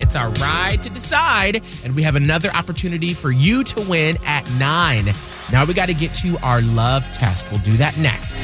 It's our ride to decide, and we have another opportunity for you to win at 9. Now we got to get to our love test. We'll do that next.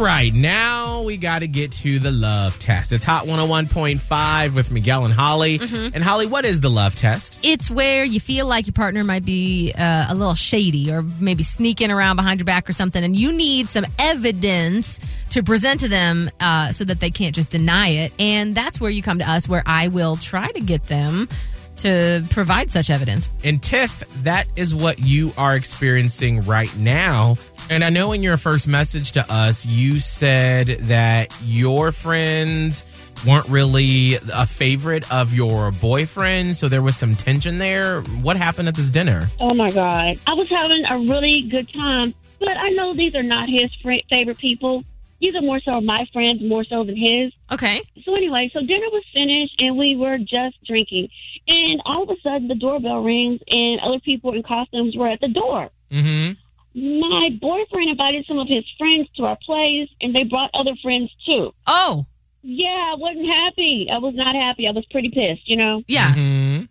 Right, now we got to get to the love test. It's Hot 101.5 with Miguel and Holly. And Holly, what is the love test? It's where you feel like your partner might be uh, a little shady or maybe sneaking around behind your back or something, and you need some evidence to present to them uh, so that they can't just deny it. And that's where you come to us, where I will try to get them to provide such evidence. And Tiff, that is what you are experiencing right now. And I know in your first message to us, you said that your friends weren't really a favorite of your boyfriend, so there was some tension there. What happened at this dinner? Oh my God. I was having a really good time, but I know these are not his favorite people. These are more so my friends, more so than his. Okay. So anyway, so dinner was finished and we were just drinking. And all of a sudden the doorbell rings and other people in costumes were at the door. Mm-hmm. My boyfriend invited some of his friends to our place and they brought other friends too. Oh, Yeah, I wasn't happy. I was not happy. I was pretty pissed, you know? yeah. Mm-hmm.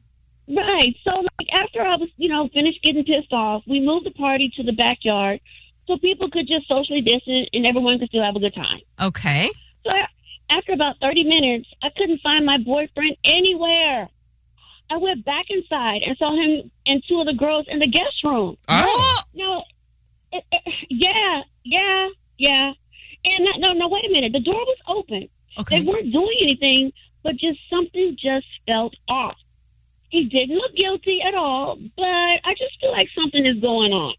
Right. So, like, after I was, you know, finished getting pissed off, we moved the party to the backyard so people could just socially distance and everyone could still have a good time. Okay. So, I, after about 30 minutes, I couldn't find my boyfriend anywhere. I went back inside and saw him and two of the girls in the guest room. Oh. No, it, it, yeah, yeah, yeah. And that, no, no, wait a minute. The door was open. Okay. They weren't doing anything, but just something just felt off. He didn't look guilty at all, but I just feel like something is going on.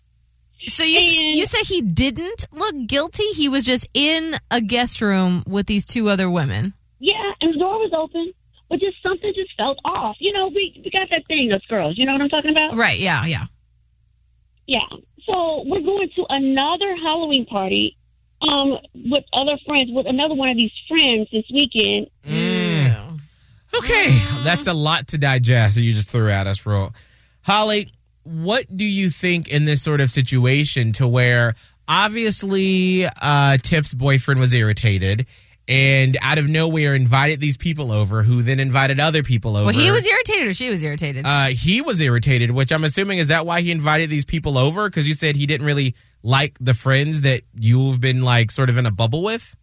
So you And- you say he didn't look guilty? He was just in a guest room with these two other women. Yeah, and the door was open, but just something just felt off. You know, we, we got that thing, us girls. You know what I'm talking about? Right? Yeah, yeah. Yeah. So we're going to another Halloween party um, with other friends, with another one of these friends this weekend. Mm. Okay, that's a lot to digest that you just threw at us, Ro. Holly, what do you think in this sort of situation to where obviously uh, Tiff's boyfriend was irritated and out of nowhere invited these people over who then invited other people over? Well, he was irritated or she was irritated. Uh, he was irritated, which I'm assuming is that why he invited these people over? Because you said he didn't really like the friends that you've been like sort of in a bubble with.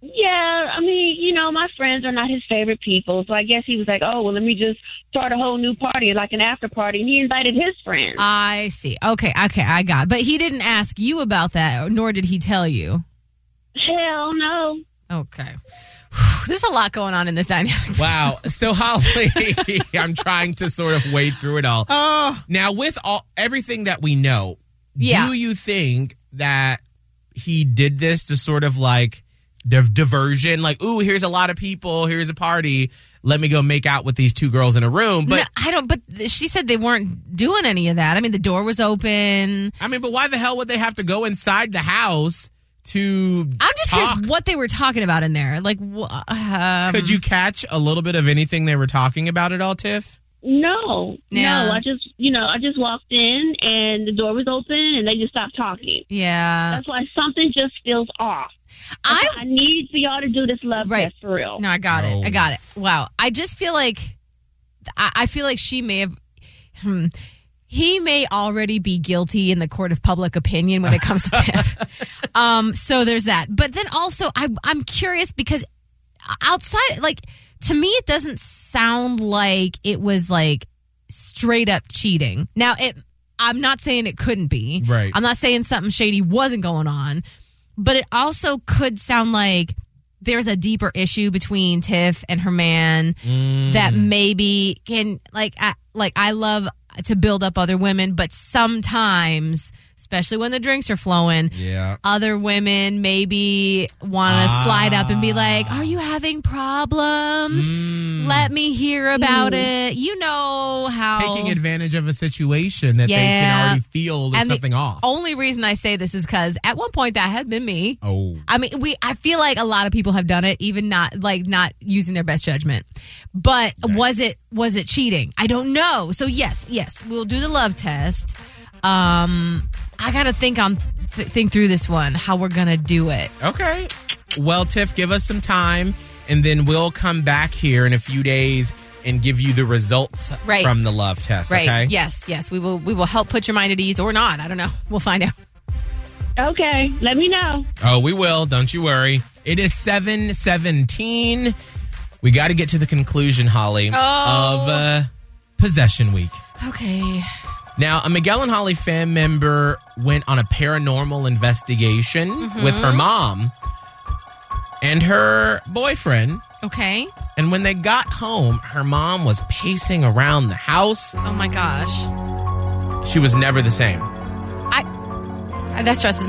Yeah, I mean, you know, my friends are not his favorite people, so I guess he was like, "Oh, well, let me just start a whole new party, like an after party," and he invited his friends. I see. Okay, okay, I got. it. But he didn't ask you about that, nor did he tell you. Hell no. Okay. There's a lot going on in this dynamic. Wow. So Holly, I'm trying to sort of wade through it all. Oh, Now, with all everything that we know, Yeah. do you think that he did this to sort of like div- diversion? Like, ooh, here's a lot of people, here's a party. Let me go make out with these two girls in a room. But no, I don't. But she said they weren't doing any of that. I mean, the door was open. I mean, but why the hell would they have to go inside the house to? I'm just talk? curious what they were talking about in there. Like, wh- um, Could you catch a little bit of anything they were talking about at all, Tiff? No, Yeah. no. I just, you know, I just walked in and the door was open and they just stopped talking. Yeah, That's why something just feels off. I I need for y'all to do this love Right. test for real. No, I got Oh. it. I got it. Wow. I just feel like I, I feel like she may have. Hmm, he may already be guilty in the court of public opinion when it comes to Tiff. Um, so there's that. But then also, I, I'm curious because outside, like to me, it doesn't sound like it was like straight up cheating. Now, it. I'm not saying it couldn't be. Right. I'm not saying something shady wasn't going on, but it also could sound like there's a deeper issue between Tiff and her man Mm. that maybe can like I, like I love to build up other women, but sometimes, especially when the drinks are flowing, Yeah. other women maybe want to Ah. slide up and be like, "Are you having problems? Mm. Let me hear about it." You know how taking advantage of a situation that they can already feel there's And the something off. Only reason I say this is because at one point that had been me. Oh. I mean, we. I feel like a lot of people have done it, even not like not using their best judgment. But was it was it cheating? I don't know. So yes, yes, we'll do the love test. Um, I gotta think on th- think through this one how we're gonna do it. Okay. Well, Tiff, give us some time, and then we'll come back here in a few days and give you the results Right. from the love test. Right? Okay. Yes, yes. We will. We will help put your mind at ease or not. I don't know. We'll find out. Okay, let me know. Oh, we will. Don't you worry. It is seven seventeen. We got to get to the conclusion, Holly, Oh. of uh, possession week. Okay. Now, a Miguel and Holly fan member went on a paranormal investigation Mm-hmm. with her mom and her boyfriend. Okay. And when they got home, her mom was pacing around the house. Oh my gosh. She was never the same. I. That stresses me